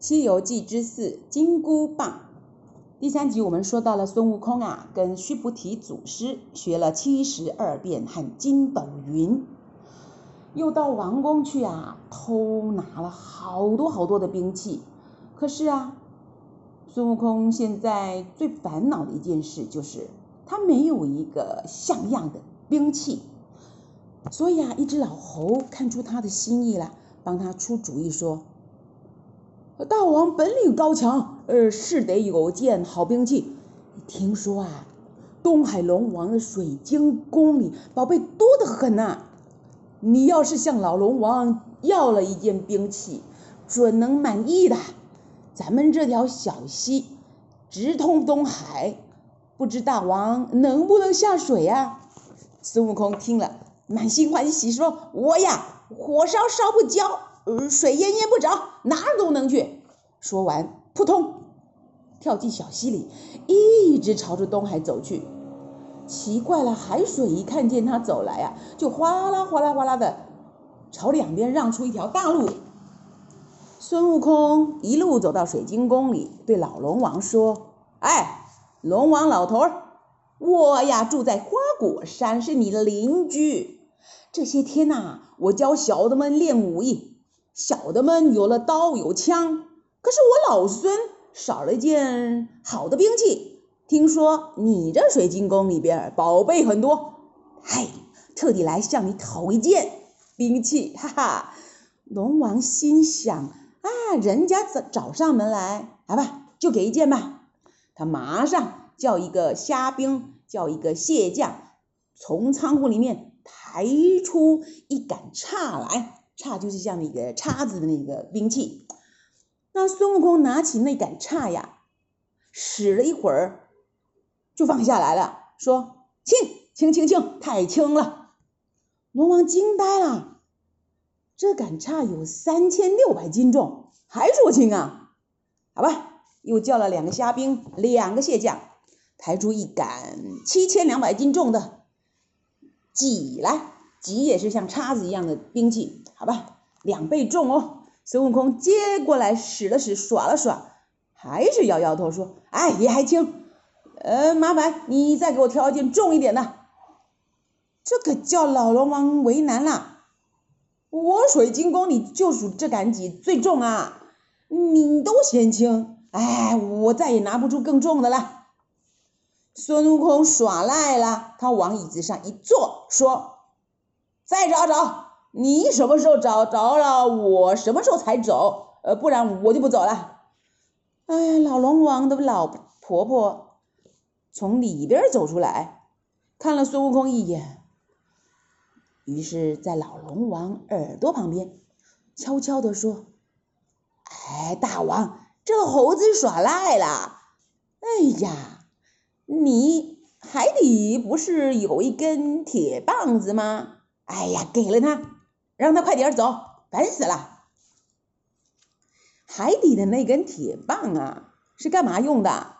西游记之四金箍棒。第三集我们说到了孙悟空啊，跟须菩提祖师学了七十二变和筋斗云，又到王宫去啊，偷拿了好多好多的兵器。可是啊，孙悟空现在最烦恼的一件事就是他没有一个像样的兵器，所以啊，一只老猴看出他的心意了，帮他出主意说。大王本领高强，呃，是得有件好兵器。听说啊，东海龙王的水晶宫里宝贝多得很呐、你要是向老龙王要了一件兵器，准能满意的。咱们这条小溪直通东海，不知大王能不能下水呀、啊？孙悟空听了，满心欢喜，说：“我呀，火烧烧不焦。”水淹淹不着，哪儿都能去。说完，扑通，跳进小溪里，一直朝着东海走去。奇怪了，海水一看见他走来啊，就哗啦哗啦哗啦的，朝两边让出一条大路。孙悟空一路走到水晶宫里，对老龙王说：“哎，龙王老头儿，我呀住在花果山，是你的邻居。这些天呐，我教小的们练武艺。”小的们有了刀有枪，可是我老孙少了一件好的兵器。听说你这水晶宫里边宝贝很多，嗨，特地来向你讨一件兵器，哈哈。龙王心想啊，人家找找上门来，来吧，就给一件吧。他马上叫一个虾兵，叫一个蟹将，从仓库里面抬出一杆叉来。叉就是像那个叉子的那个兵器，那孙悟空拿起那杆叉呀，使了一会儿，就放下来了，说：“轻轻轻轻，太轻了。”龙王惊呆了，这杆叉有三千六百斤重，还说轻啊？好吧，又叫了两个虾兵，两个蟹将，抬出一杆七千两百斤重的戟来。戟也是像叉子一样的兵器，好吧，两倍重哦。孙悟空接过来使了使，耍了耍，还是摇摇头说：“哎，也还轻。呃，麻烦你再给我挑一件重一点的。”这可叫老龙王为难了。我水晶宫里就属这杆戟最重啊，你都嫌轻，哎，我再也拿不出更重的了。孙悟空耍赖了，他往椅子上一坐，说。再找找，你什么时候找着了，我什么时候才走，呃，不然我就不走了。哎呀，老龙王的老婆婆从里边走出来，看了孙悟空一眼，于是，在老龙王耳朵旁边悄悄地说：“哎，大王，这猴子耍赖了。哎呀，你海底不是有一根铁棒子吗？”哎呀，给了他，让他快点走，烦死了。海底的那根铁棒啊，是干嘛用的？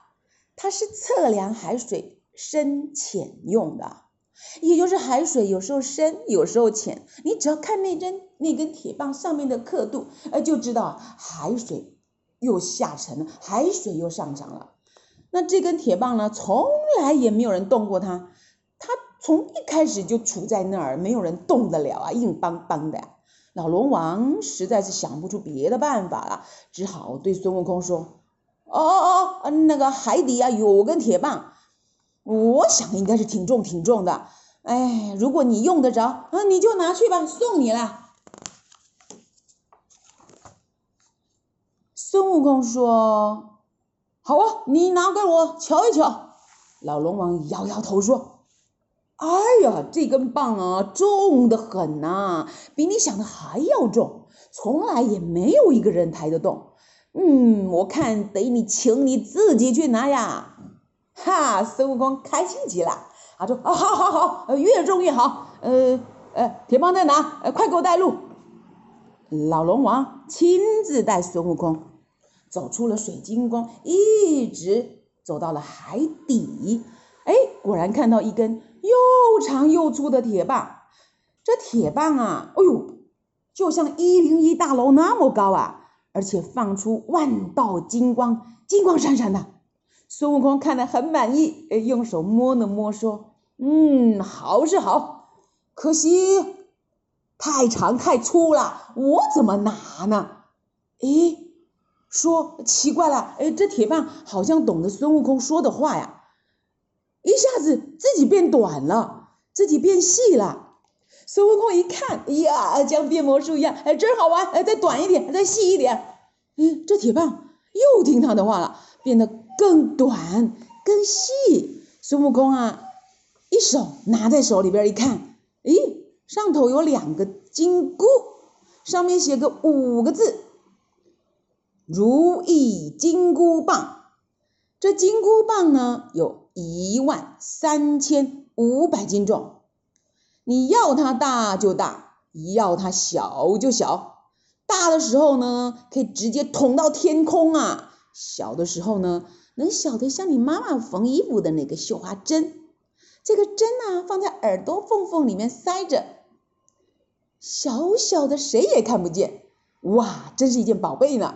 它是测量海水深浅用的，也就是海水有时候深，有时候浅。你只要看那根那根铁棒上面的刻度，呃，就知道海水又下沉了，海水又上涨了。那这根铁棒呢，从来也没有人动过它。从一开始就杵在那儿，没有人动得了啊，硬邦邦的。老龙王实在是想不出别的办法了，只好对孙悟空说：“哦哦哦，那个海底啊有根铁棒，我想应该是挺重挺重的。哎，如果你用得着，啊，你就拿去吧，送你了。”孙悟空说：“好啊，你拿给我瞧一瞧。”老龙王摇摇头说。哎呀，这根棒啊，重得很呐，比你想的还要重，从来也没有一个人抬得动。嗯，我看得你请你自己去拿呀。哈，孙悟空开心极了，他说：啊，好好好，越重越好。呃呃，铁棒在哪？呃，快给我带路。老龙王亲自带孙悟空走出了水晶宫，一直走到了海底。哎，果然看到一根。又长又粗的铁棒，这铁棒啊，哎呦，就像一零一大楼那么高啊！而且放出万道金光，金光闪闪的。孙悟空看得很满意，用手摸了摸，说：“嗯，好是好，可惜太长太粗了，我怎么拿呢？”咦，说奇怪了，诶，这铁棒好像懂得孙悟空说的话呀，一下子自己变短了，自己变细了。孙悟空一看，哎呀，像变魔术一样，哎，真好玩，哎，再短一点，再细一点。嗯，这铁棒又听他的话了，变得。更短更细，孙悟空啊，一手拿在手里边一看，咦，上头有两个金箍，上面写个五个字，如意金箍棒。这金箍棒呢，有一万三千五百斤重，你要它大就大，要它小就小，大的时候呢，可以直接捅到天空啊，小的时候呢。能小得像你妈妈缝衣服的那个绣花针，这个针呢，放在耳朵缝缝里面塞着，小小的谁也看不见，哇，真是一件宝贝呢。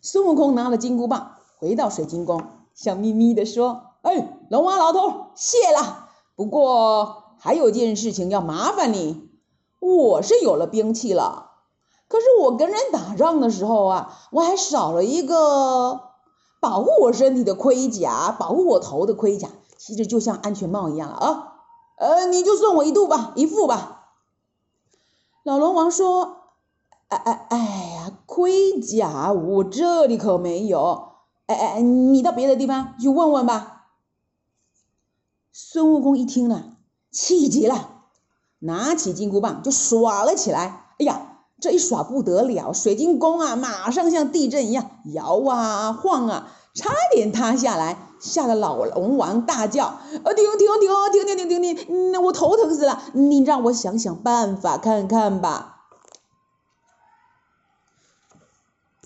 孙悟空拿了金箍棒，回到水晶宫，笑眯眯地说：“哎，龙王老头，谢了。不过还有件事情要麻烦你，我是有了兵器了，可是我跟人打仗的时候啊，我还少了一个。”保护我身体的盔甲，保护我头的盔甲，其实就像安全帽一样啊。呃，你就送我一度吧，一副吧。老龙王说：“哎哎哎呀，盔甲我这里可没有。哎哎哎，你到别的地方去问问吧。”孙悟空一听呢，气急了，拿起金箍棒就耍了起来。哎呀！这一耍不得了，水晶宫啊，马上像地震一样摇啊晃啊，差点塌下来，吓得老龙王大叫：“啊，停停停停停停停停！那我头疼死了，你让我想想办法看看吧。”